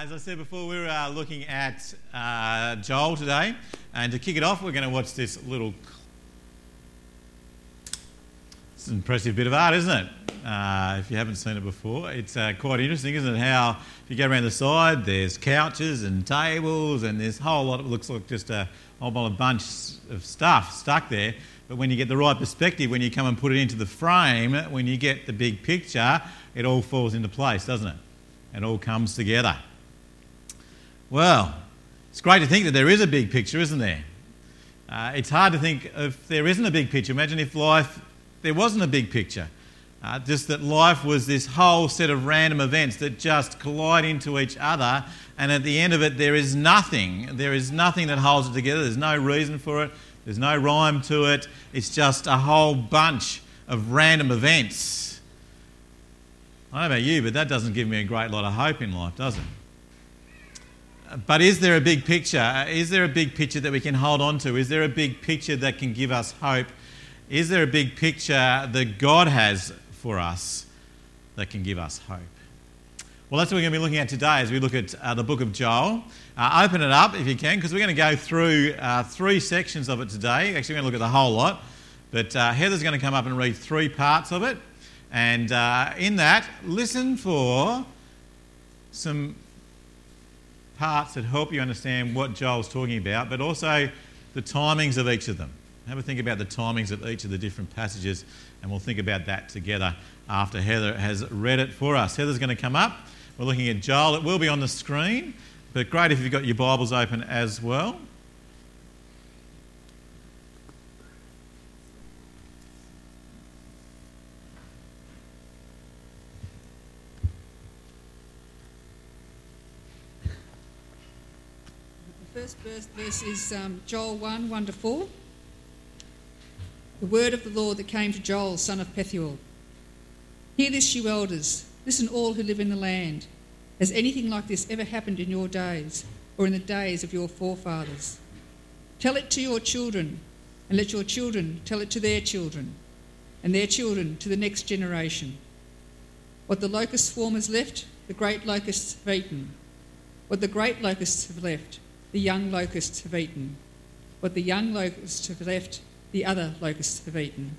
as I said before, we're uh, looking at uh, Joel today. And to kick it off, we're going to watch this little. It's an impressive bit of art, isn't it? Uh, if you haven't seen it before, it's uh, quite interesting, isn't it? How if you go around the side, there's couches and tables, and there's a whole lot. It looks like just a whole bunch of stuff stuck there. But when you get the right perspective, when you come and put it into the frame, when you get the big picture, it all falls into place, doesn't it? It all comes together. Well, it's great to think that there is a big picture, isn't there? Uh, it's hard to think if there isn't a big picture. Imagine if life, there wasn't a big picture. Uh, just that life was this whole set of random events that just collide into each other, and at the end of it, there is nothing. There is nothing that holds it together. There's no reason for it, there's no rhyme to it. It's just a whole bunch of random events. I don't know about you, but that doesn't give me a great lot of hope in life, does it? But is there a big picture? Is there a big picture that we can hold on to? Is there a big picture that can give us hope? Is there a big picture that God has for us that can give us hope? Well, that's what we're going to be looking at today as we look at uh, the book of Joel. Uh, open it up if you can, because we're going to go through uh, three sections of it today. Actually, we're going to look at the whole lot. But uh, Heather's going to come up and read three parts of it. And uh, in that, listen for some parts that help you understand what Joel's talking about, but also the timings of each of them. Have a think about the timings of each of the different passages, and we'll think about that together after Heather has read it for us. Heather's going to come up. We're looking at Joel. It will be on the screen, but great if you've got your Bibles open as well. first verse is um, Joel 1 1 to 4. The word of the Lord that came to Joel, son of Pethuel. Hear this, you elders. Listen, all who live in the land. Has anything like this ever happened in your days or in the days of your forefathers? Tell it to your children, and let your children tell it to their children, and their children to the next generation. What the locust swarm has left, the great locusts have eaten. What the great locusts have left, the young locusts have eaten. What the young locusts have left, the other locusts have eaten.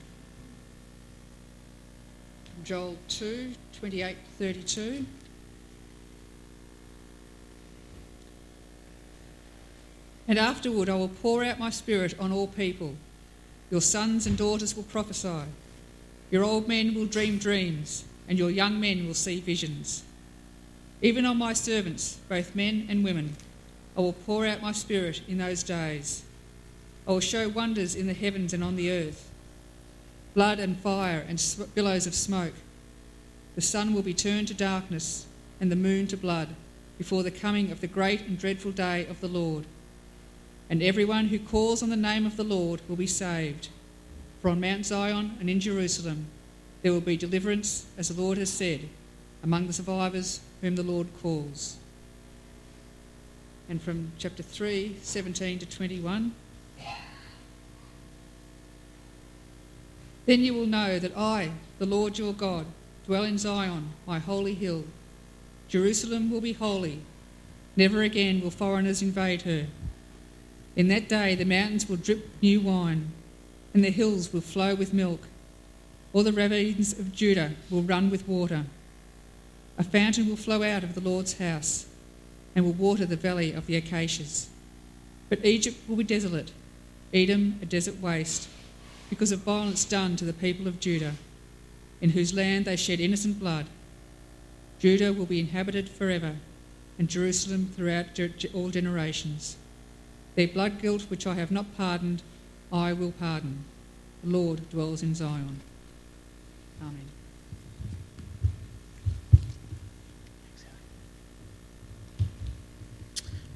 Joel 2 28 32. And afterward I will pour out my spirit on all people. Your sons and daughters will prophesy. Your old men will dream dreams, and your young men will see visions. Even on my servants, both men and women, I will pour out my spirit in those days. I will show wonders in the heavens and on the earth blood and fire and billows of smoke. The sun will be turned to darkness and the moon to blood before the coming of the great and dreadful day of the Lord. And everyone who calls on the name of the Lord will be saved. For on Mount Zion and in Jerusalem there will be deliverance, as the Lord has said, among the survivors whom the Lord calls and from chapter 3, 17 to 21. Then you will know that I, the Lord your God, dwell in Zion, my holy hill. Jerusalem will be holy. Never again will foreigners invade her. In that day the mountains will drip new wine, and the hills will flow with milk. All the ravines of Judah will run with water. A fountain will flow out of the Lord's house and will water the valley of the acacias. But Egypt will be desolate, Edom a desert waste, because of violence done to the people of Judah, in whose land they shed innocent blood. Judah will be inhabited forever, and Jerusalem throughout all generations. Their blood guilt, which I have not pardoned, I will pardon. The Lord dwells in Zion. Amen.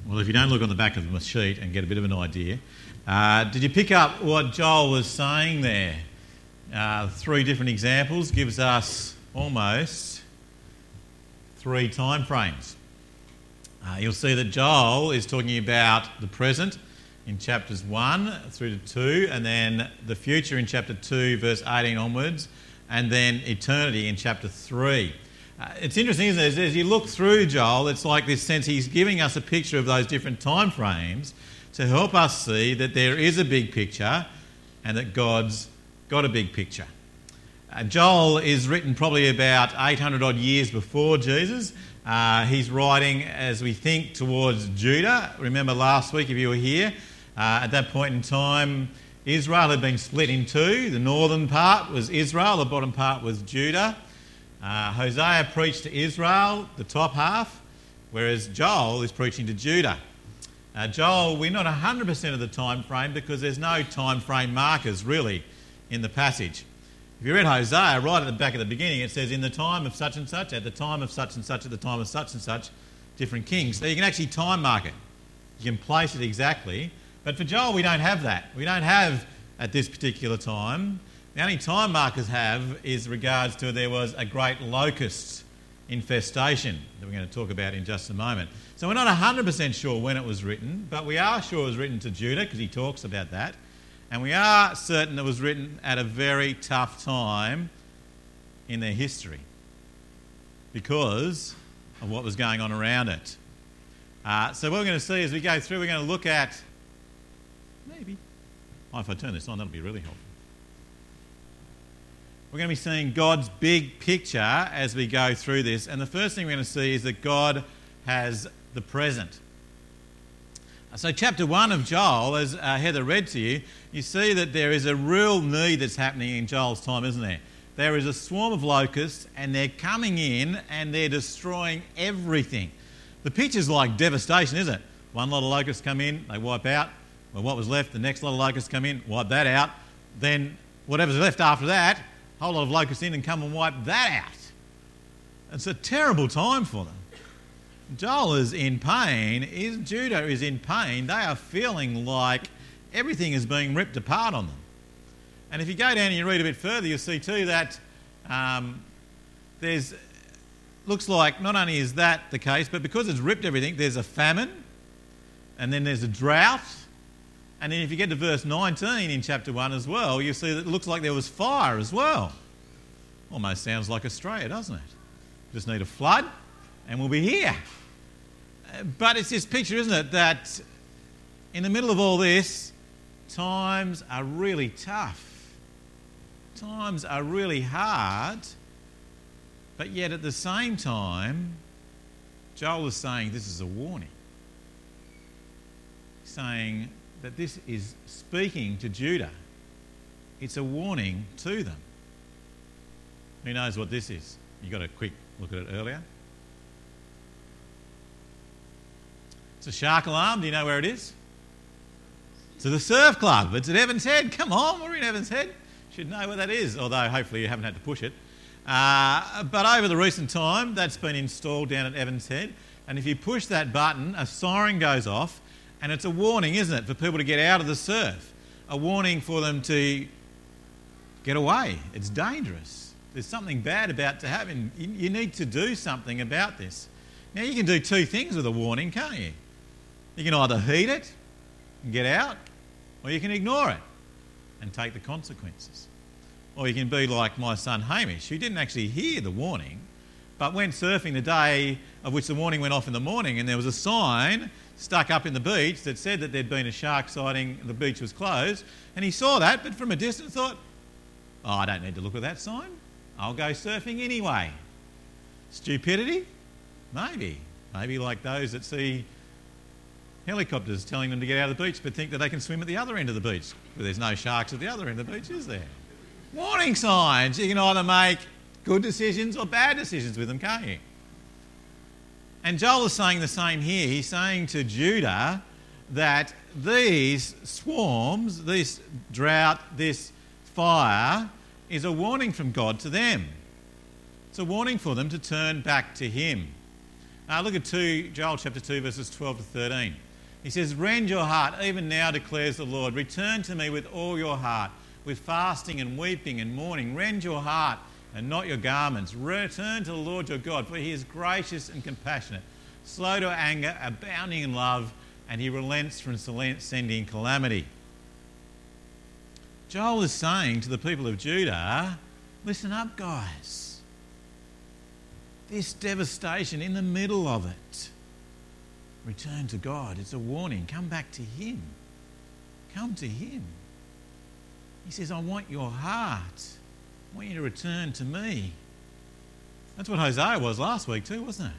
Well, if you don't look on the back of the sheet and get a bit of an idea, uh, did you pick up what Joel was saying there? Uh, three different examples gives us almost three time frames. Uh, you'll see that Joel is talking about the present in chapters 1 through to 2, and then the future in chapter 2, verse 18 onwards, and then eternity in chapter 3. Uh, it's interesting, isn't it? As, you look through Joel, it's like this sense he's giving us a picture of those different time frames to help us see that there is a big picture and that God's got a big picture. Uh, Joel is written probably about 800 odd years before Jesus. Uh, he's writing as we think towards Judah. Remember last week, if you were here, uh, at that point in time, Israel had been split in two. The northern part was Israel, the bottom part was Judah. Uh, Hosea preached to Israel, the top half, whereas Joel is preaching to Judah. Uh, Joel, we're not 100% of the time frame because there's no time frame markers really in the passage. If you read Hosea, right at the back of the beginning, it says, In the time of such and such, at the time of such and such, at the time of such and such, different kings. So you can actually time mark it. You can place it exactly. But for Joel, we don't have that. We don't have at this particular time. The only time markers have is regards to there was a great locust infestation that we're going to talk about in just a moment. So we're not 100% sure when it was written, but we are sure it was written to Judah because he talks about that. And we are certain it was written at a very tough time in their history because of what was going on around it. Uh, so, what we're going to see as we go through, we're going to look at maybe. Oh, if I turn this on, that'll be really helpful. We're going to be seeing God's big picture as we go through this. And the first thing we're going to see is that God has the present. So, chapter 1 of Joel, as uh, Heather read to you, you see that there is a real need that's happening in Joel's time, isn't there? There is a swarm of locusts, and they're coming in and they're destroying everything. The picture's like devastation, isn't it? One lot of locusts come in, they wipe out. Well, what was left, the next lot of locusts come in, wipe that out. Then, whatever's left after that, whole lot of locusts in and come and wipe that out. It's a terrible time for them. Joel is in pain, is, Judah is in pain. They are feeling like everything is being ripped apart on them. And if you go down and you read a bit further, you'll see too that um, there's looks like not only is that the case, but because it's ripped everything, there's a famine, and then there's a drought, and then if you get to verse 19 in chapter 1 as well, you see that it looks like there was fire as well. Almost sounds like Australia, doesn't it? Just need a flood, and we'll be here. But it's this picture, isn't it, that in the middle of all this, times are really tough. Times are really hard. But yet at the same time, Joel is saying this is a warning. saying that this is speaking to Judah. It's a warning to them. Who knows what this is? You got a quick look at it earlier. It's a shark alarm. Do you know where it is? To the surf club. It's at Evans Head. Come on, we're in Evans Head. Should know where that is, although hopefully you haven't had to push it. Uh, but over the recent time, that's been installed down at Evans Head. And if you push that button, a siren goes off, and it's a warning, isn't it, for people to get out of the surf? A warning for them to get away. It's dangerous. There's something bad about to happen. You, need to do something about this. Now, you can do two things with a warning, can't you? You can either heed it and get out, or you can ignore it and take the consequences. Or you can be like my son Hamish, who didn't actually hear the warning, but went surfing the day of which the warning went off in the morning, and there was a sign stuck up in the beach that said that there'd been a shark sighting, the beach was closed, and he saw that, but from a distance thought, oh, I don't need to look at that sign. I'll go surfing anyway. Stupidity? Maybe. Maybe like those that see helicopters telling them to get out of the beach but think that they can swim at the other end of the beach. But there's no sharks at the other end of the beach, is there? Warning signs. You can either make good decisions or bad decisions with them, can't you? And Joel is saying the same here. He's saying to Judah that these swarms, this drought, this fire, is a warning from God to them. It's a warning for them to turn back to Him. Now look at 2, Joel chapter 2, verses 12 to 13. He says, Rend your heart, even now declares the Lord. Return to me with all your heart, with fasting and weeping and mourning. Rend your heart and not your garments. Return to the Lord your God, for he is gracious and compassionate, slow to anger, abounding in love, and he relents from sending calamity. Joel is saying to the people of Judah, Listen up, guys. this devastation in the middle of it. Return to God. It's a warning. Come back to Him. Come to Him. He says, I want your heart. I want you to return to me. That's what Hosea was last week, too, wasn't it?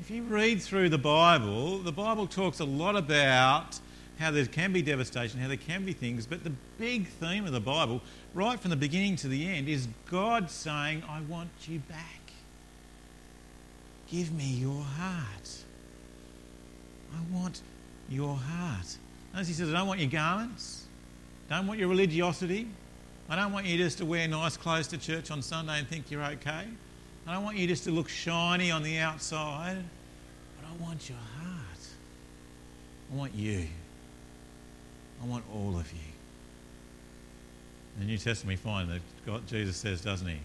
If you read through the Bible, the Bible talks a lot about how there can be devastation, how there can be things, but the big theme of the Bible, right from the beginning to the end, is God saying, I want you back. Give me your heart. I want your heart. Notice he says, I don't want your garments. Don't want your religiosity. I don't want you just to wear nice clothes to church on Sunday and think you're okay. I don't want you just to look shiny on the outside, but I want your heart. I want you. I want all of you. The New Testament, we find that God, Jesus says, doesn't he?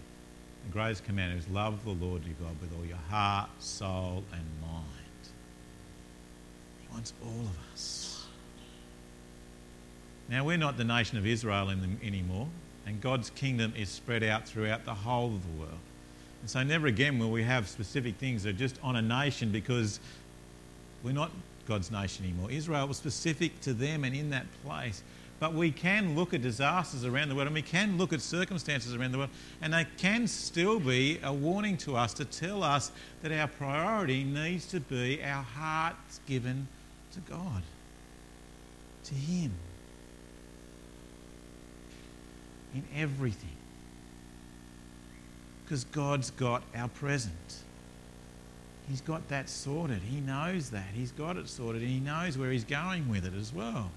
The greatest commandment is love the Lord your God with all your heart, soul, and mind. He wants all of us. Now, we're not the nation of Israel anymore, and God's kingdom is spread out throughout the whole of the world. And so, never again will we have specific things that are just on a nation because we're not God's nation anymore. Israel was specific to them and in that place. But we can look at disasters around the world and we can look at circumstances around the world, and they can still be a warning to us to tell us that our priority needs to be our hearts given to God, to Him, in everything because God's got our present. He's got that sorted. He knows that. He's got it sorted and he knows where he's going with it as well.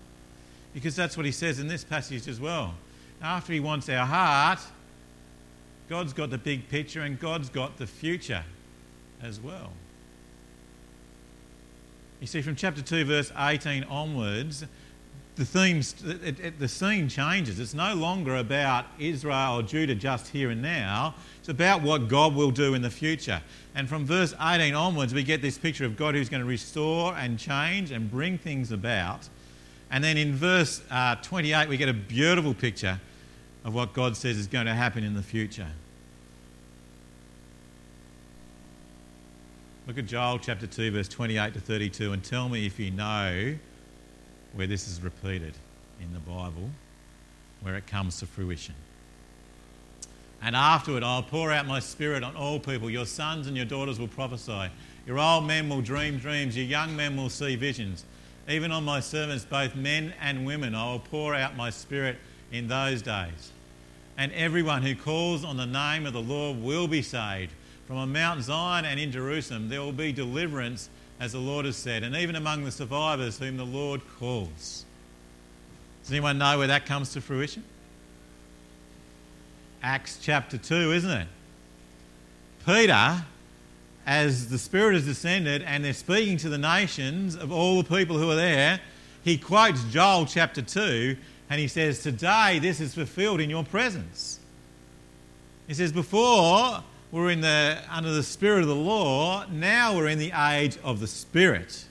Because that's what he says in this passage as well. After he wants our heart, God's got the big picture and God's got the future as well. You see, from chapter 2, verse 18 onwards, the themes, it, it, the scene changes. It's no longer about Israel or Judah just here and now. It's about what God will do in the future. And from verse 18 onwards, we get this picture of God who's going to restore and change and bring things about. And then in verse uh, 28, we get a beautiful picture of what God says is going to happen in the future. Look at Joel chapter 2, verse 28 to 32, and tell me if you know where this is repeated in the Bible, where it comes to fruition. And afterward, I'll pour out my spirit on all people. Your sons and your daughters will prophesy. Your old men will dream dreams. Your young men will see visions. Even on my servants, both men and women, I will pour out my spirit in those days. And everyone who calls on the name of the Lord will be saved. From a Mount Zion and in Jerusalem, there will be deliverance as the Lord has said, and even among the survivors whom the Lord calls. Does anyone know where that comes to fruition? Acts chapter 2, isn't it? Peter, as the Spirit has descended and they're speaking to the nations of all the people who are there, he quotes Joel chapter 2 and he says, Today this is fulfilled in your presence. He says, Before we're in the, under the spirit of the law. Now we're in the age of the spirit.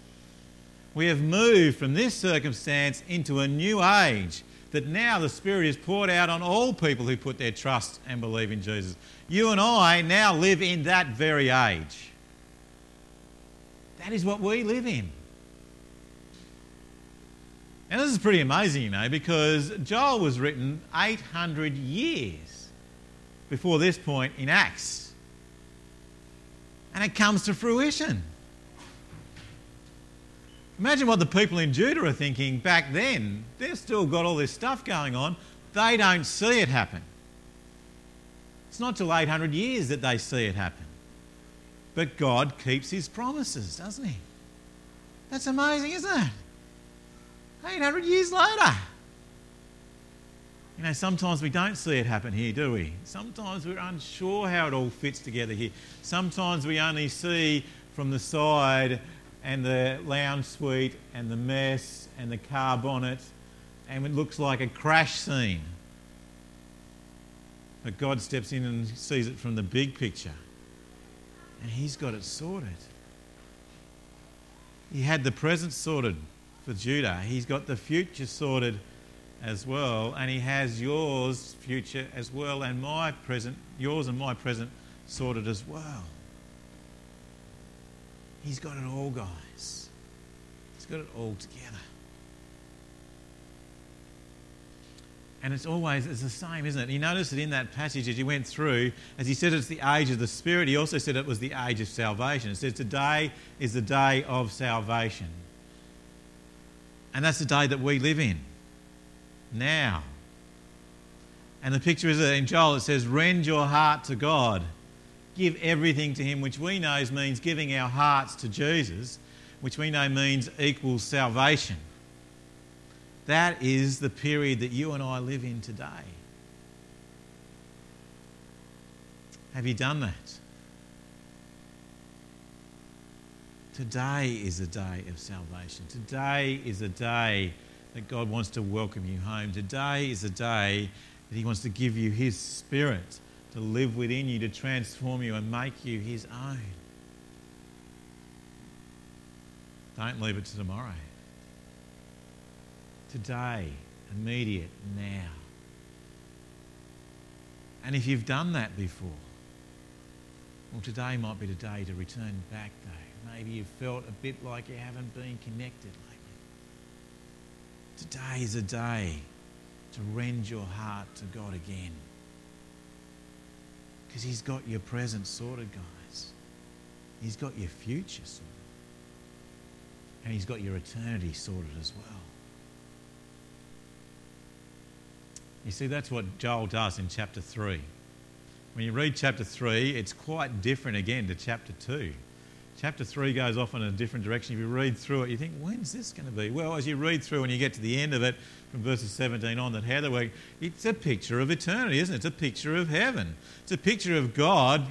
We have moved from this circumstance into a new age that now the Spirit is poured out on all people who put their trust and believe in Jesus. You and I now live in that very age. That is what we live in. And this is pretty amazing, you know, because Joel was written 800 years before this point in Acts and it comes to fruition. Imagine what the people in Judah are thinking back then. They've still got all this stuff going on. They don't see it happen. It's not till 800 years that they see it happen. But God keeps his promises, doesn't he? That's amazing, isn't it? 800 years later. You know, sometimes we don't see it happen here, do we? Sometimes we're unsure how it all fits together here. Sometimes we only see from the side and the lounge suite and the mess and the car bonnet, and it looks like a crash scene. But God steps in and sees it from the big picture, and He's got it sorted. He had the present sorted for Judah, He's got the future sorted as well, and He has yours future as well, and my present, yours and my present sorted as well. He's got it all, guys. He's got it all together. And it's always it's the same, isn't it? You notice that in that passage as he went through, as he said it's the age of the Spirit, he also said it was the age of salvation. It says today is the day of salvation. And that's the day that we live in. Now. And the picture is in Joel, it says, Rend your heart to God. Give everything to Him, which we know means giving our hearts to Jesus, which we know means equals salvation. That is the period that you and I live in today. Have you done that? Today is a day of salvation. Today is a day that God wants to welcome you home. Today is a day that He wants to give you His Spirit to live within you, to transform you and make you His own. Don't leave it to tomorrow today, immediate, now. And if you've done that before, well, today might be the day to return back, though. Maybe you've felt a bit like you haven't been connected lately. Today is a day to rend your heart to God again. Because He's got your present sorted, guys. He's got your future sorted. And He's got your eternity sorted as well. You see, that's what Joel does in chapter 3. When you read chapter 3, it's quite different again to chapter 2. Chapter 3 goes off in a different direction. If you read through it, you think, when's this going to be? Well, as you read through and you get to the end of it, from verses 17 on, that Heather worked, it's a picture of eternity, isn't it? It's a picture of heaven. It's a picture of God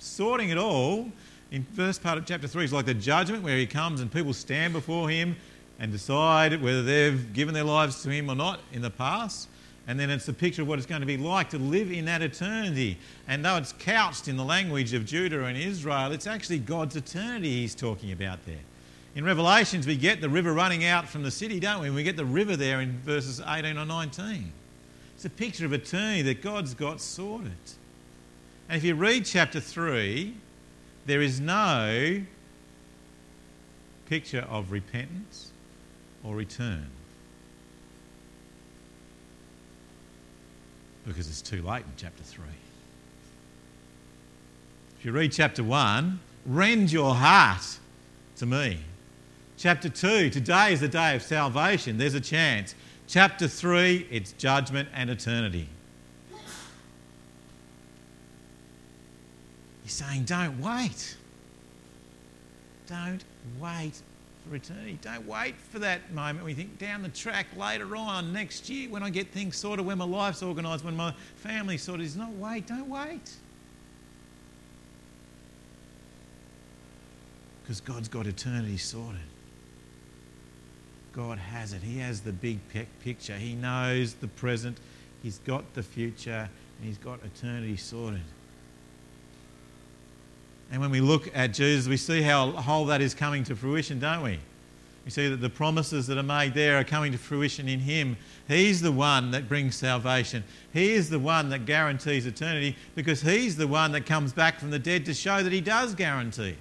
sorting it all. In first part of chapter 3, it's like the judgment where he comes and people stand before him and decide whether they've given their lives to him or not in the past. And then it's a picture of what it's going to be like to live in that eternity. And though it's couched in the language of Judah and Israel, it's actually God's eternity he's talking about there. In Revelations, we get the river running out from the city, don't we? And we get the river there in verses 18 or 19. It's a picture of eternity that God's got sorted. And if you read chapter 3, there is no picture of repentance or return. Because it's too late in chapter 3. If you read chapter 1, rend your heart to me. Chapter 2, today is the day of salvation. There's a chance. Chapter 3, it's judgment and eternity. He's saying, don't wait. Don't wait for eternity. Don't wait for that moment. We think down the track later on, next year, when I get things sorted, when my life's organised, when my family's sorted. It's not wait. Don't wait. Because God's got eternity sorted. God has it. He has the big picture. He knows the present. He's got the future. And He's got eternity sorted. And when we look at Jesus, we see how whole that is coming to fruition, don't we? We see that the promises that are made there are coming to fruition in Him. He's the one that brings salvation. He is the one that guarantees eternity because He's the one that comes back from the dead to show that He does guarantee it.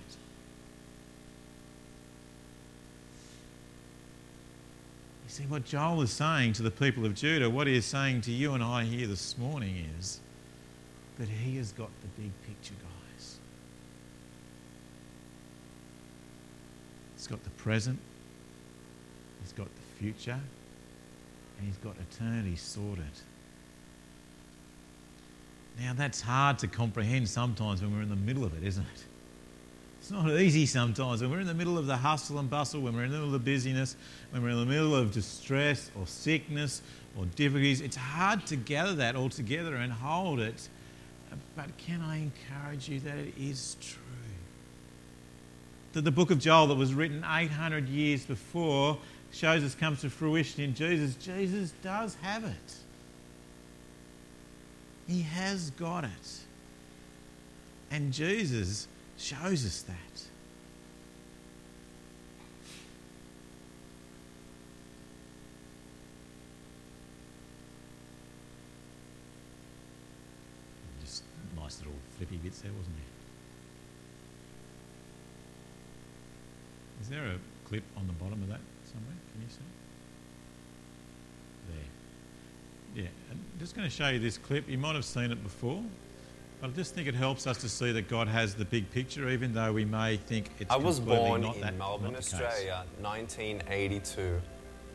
You see, what Joel is saying to the people of Judah, what he is saying to you and I here this morning is that He has got the big picture, God. He's got the present, He's got the future, and He's got eternity sorted. Now, that's hard to comprehend sometimes when we're in the middle of it, isn't it? It's not easy sometimes when we're in the middle of the hustle and bustle, when we're in the middle of the busyness, when we're in the middle of distress or sickness or difficulties. It's hard to gather that all together and hold it. But can I encourage you that it is true? That the book of Joel, that was written 800 years before, shows us comes to fruition in Jesus. Jesus does have it. He has got it. And Jesus shows us that. Just nice little flippy bits there, wasn't there? Is there a clip on the bottom of that somewhere? Can you see? There. Yeah. I'm just going to show you this clip. You might have seen it before, but I just think it helps us to see that God has the big picture, even though we may think it's I was born not in that, Melbourne, not the case. Australia, 1982,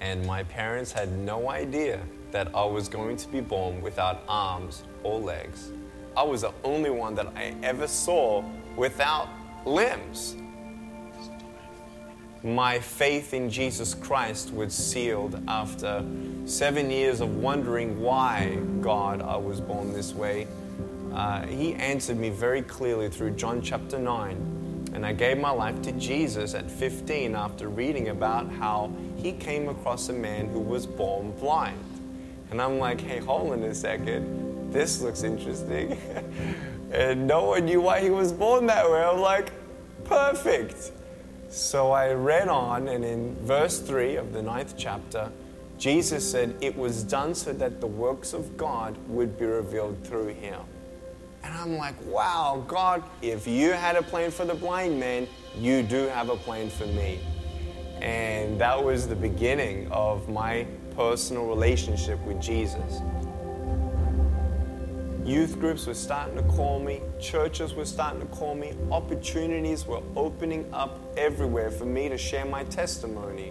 and my parents had no idea that I was going to be born without arms or legs. I was the only one that I ever saw without limbs. My faith in Jesus Christ was sealed after seven years of wondering why, God, I was born this way. Uh, he answered me very clearly through John chapter 9. And I gave my life to Jesus at 15 after reading about how he came across a man who was born blind. And I'm like, hey, hold on a second. This looks interesting. and no one knew why he was born that way. I'm like, perfect. So I read on, and in verse 3 of the ninth chapter, Jesus said, It was done so that the works of God would be revealed through him. And I'm like, wow, God, if you had a plan for the blind man, you do have a plan for me. And that was the beginning of my personal relationship with Jesus. Youth groups were starting to call me, churches were starting to call me, opportunities were opening up everywhere for me to share my testimony.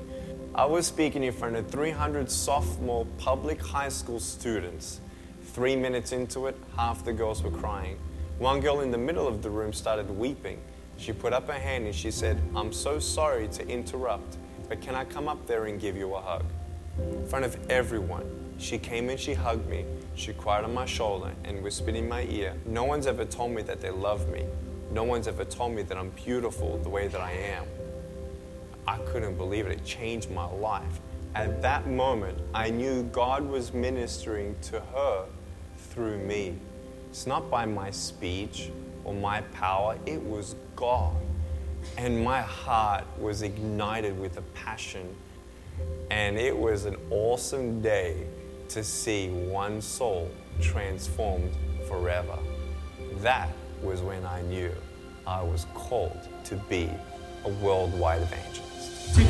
I was speaking in front of 300 sophomore public high school students. Three minutes into it, half the girls were crying. One girl in the middle of the room started weeping. She put up her hand and she said, I'm so sorry to interrupt, but can I come up there and give you a hug? In front of everyone, she came and she hugged me. She cried on my shoulder and whispered in my ear. No one's ever told me that they love me. No one's ever told me that I'm beautiful the way that I am. I couldn't believe it. It changed my life. At that moment, I knew God was ministering to her through me. It's not by my speech or my power, it was God. And my heart was ignited with a passion. And it was an awesome day to see one soul transformed forever. That was when I knew I was called to be a worldwide evangelist. Today,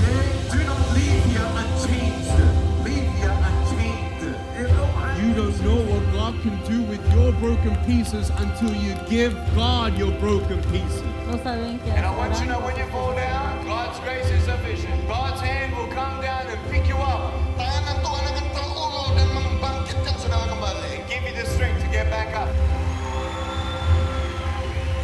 do not leave here unchanged. Leave here unchanged. You know, I- You don't know what God can do with your broken pieces until you give God your broken pieces. No saben And I want you to know when you fall down, God's grace is sufficient. God's hand get back up.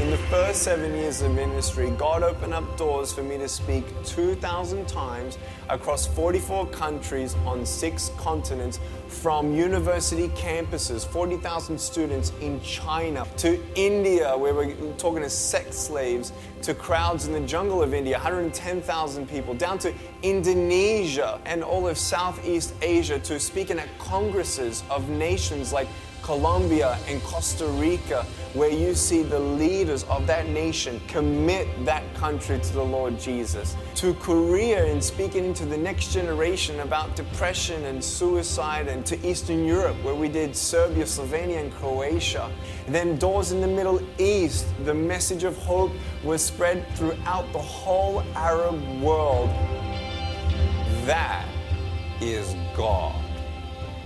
In the first seven years of ministry, God opened up doors for me to speak 2,000 times across 44 countries on six continents, from university campuses, 40,000 students in China, to India, where we're talking to sex slaves, to crowds in the jungle of India, 110,000 people, down to Indonesia and all of Southeast Asia, to speaking at congresses of nations like Colombia and Costa Rica, where you see the leaders of that nation commit that country to the Lord Jesus. To Korea and speaking into the next generation about depression and suicide, and to Eastern Europe, where we did Serbia, Slovenia, and Croatia. And then doors in the Middle East, the message of hope was spread throughout the whole Arab world. That is God.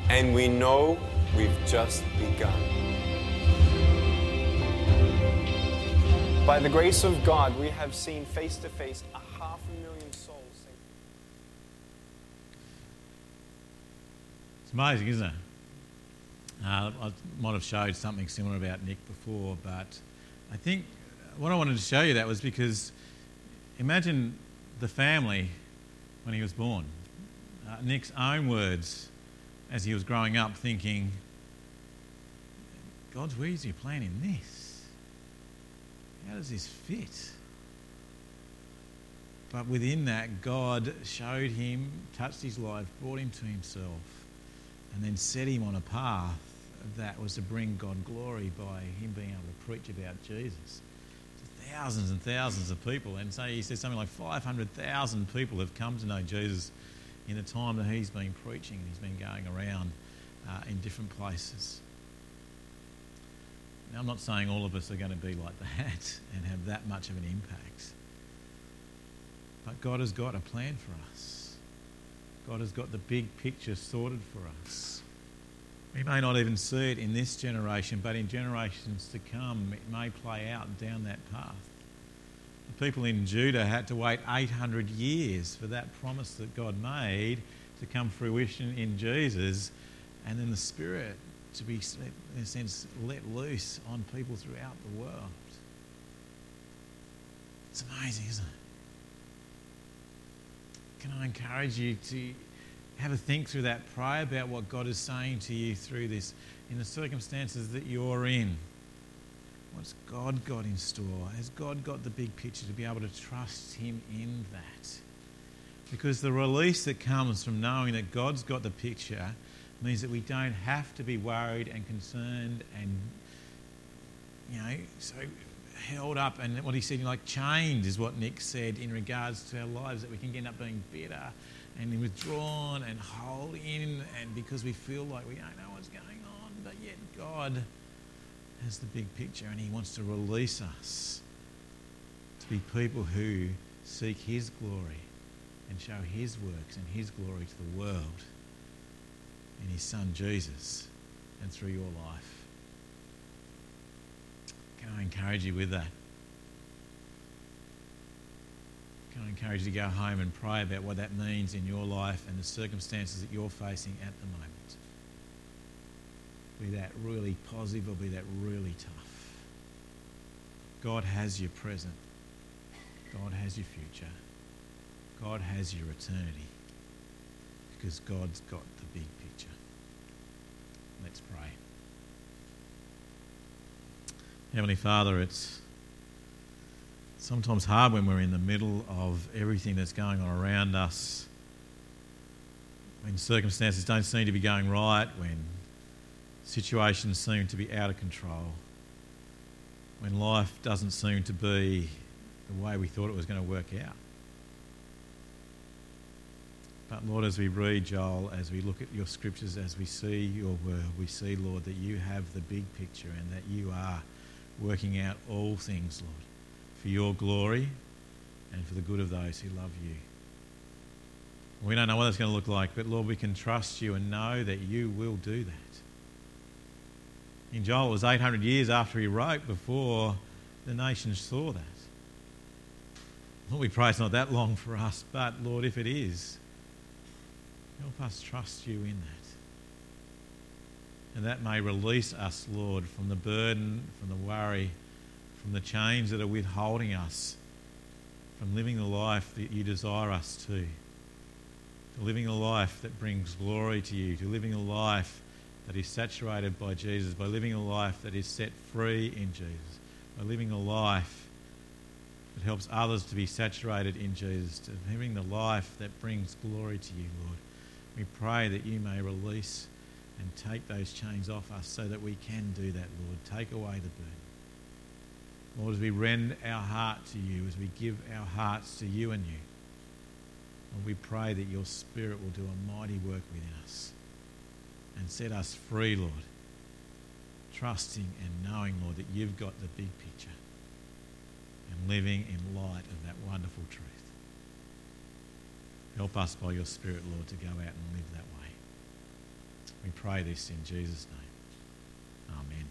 And we know we've just begun. By the grace of God, we have seen face to face a half a million souls. It's amazing, isn't it? Uh, I might have showed something similar about Nick before, but I think what I wanted to show you that was because imagine the family when he was born. Uh, Nick's own words as he was growing up, thinking, God's where is he in this? How does this fit? But within that, God showed him, touched his life, brought him to himself, and then set him on a path that was to bring God glory by him being able to preach about Jesus to thousands and thousands of people. And so he says something like 500,000 people have come to know Jesus in the time that he's been preaching. And he's been going around uh, in different places. Now, I'm not saying all of us are going to be like that and have that much of an impact. But God has got a plan for us. God has got the big picture sorted for us. We may not even see it in this generation, but in generations to come, it may play out down that path. The people in Judah had to wait 800 years for that promise that God made to come fruition in Jesus, and then the Spirit to be, in a sense, let loose on people throughout the world. It's amazing, isn't it? Can I encourage you to have a think through that, pray about what God is saying to you through this, in the circumstances that you're in. What's God got in store? Has God got the big picture to be able to trust Him in that? Because the release that comes from knowing that God's got the picture means that we don't have to be worried and concerned and, you know, so held up. And what he said, like chained, is what Nick said in regards to our lives, that we can end up being bitter and withdrawn and hold in, and because we feel like we don't know what's going on, but yet God has the big picture and He wants to release us to be people who seek His glory and show His works and His glory to the world in His Son Jesus and through your life. Can I encourage you with that? Can I encourage you to go home and pray about what that means in your life and the circumstances that you're facing at the moment? Be that really positive or be that really tough. God has your present. God has your future. God has your eternity. Because God's got the big picture. Let's pray. Heavenly Father, it's sometimes hard when we're in the middle of everything that's going on around us, when circumstances don't seem to be going right, when situations seem to be out of control, when life doesn't seem to be the way we thought it was going to work out. But Lord, as we read, Joel, as we look at your scriptures, as we see your word, we see, Lord, that you have the big picture and that you are working out all things, Lord, for your glory and for the good of those who love you. We don't know what that's going to look like, but Lord, we can trust you and know that you will do that. In Joel, it was 800 years after he wrote before the nations saw that. Lord, we pray it's not that long for us, but Lord, if it is, help us trust you in that. And that may release us, Lord, from the burden, from the worry, from the chains that are withholding us from living the life that you desire us to. To living a life that brings glory to you, to living a life that is saturated by Jesus, by living a life that is set free in Jesus, by living a life that helps others to be saturated in Jesus, to living the life that brings glory to you, Lord. We pray that you may release and take those chains off us so that we can do that, Lord. Take away the burden. Lord, as we rend our heart to you, as we give our hearts to you and you, Lord, we pray that your Spirit will do a mighty work within us and set us free, Lord, trusting and knowing, Lord, that you've got the big picture and living in light of that wonderful truth. Help us by your Spirit, Lord, to go out and live that way. We pray this in Jesus' name. Amen.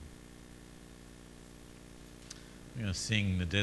We're going to sing the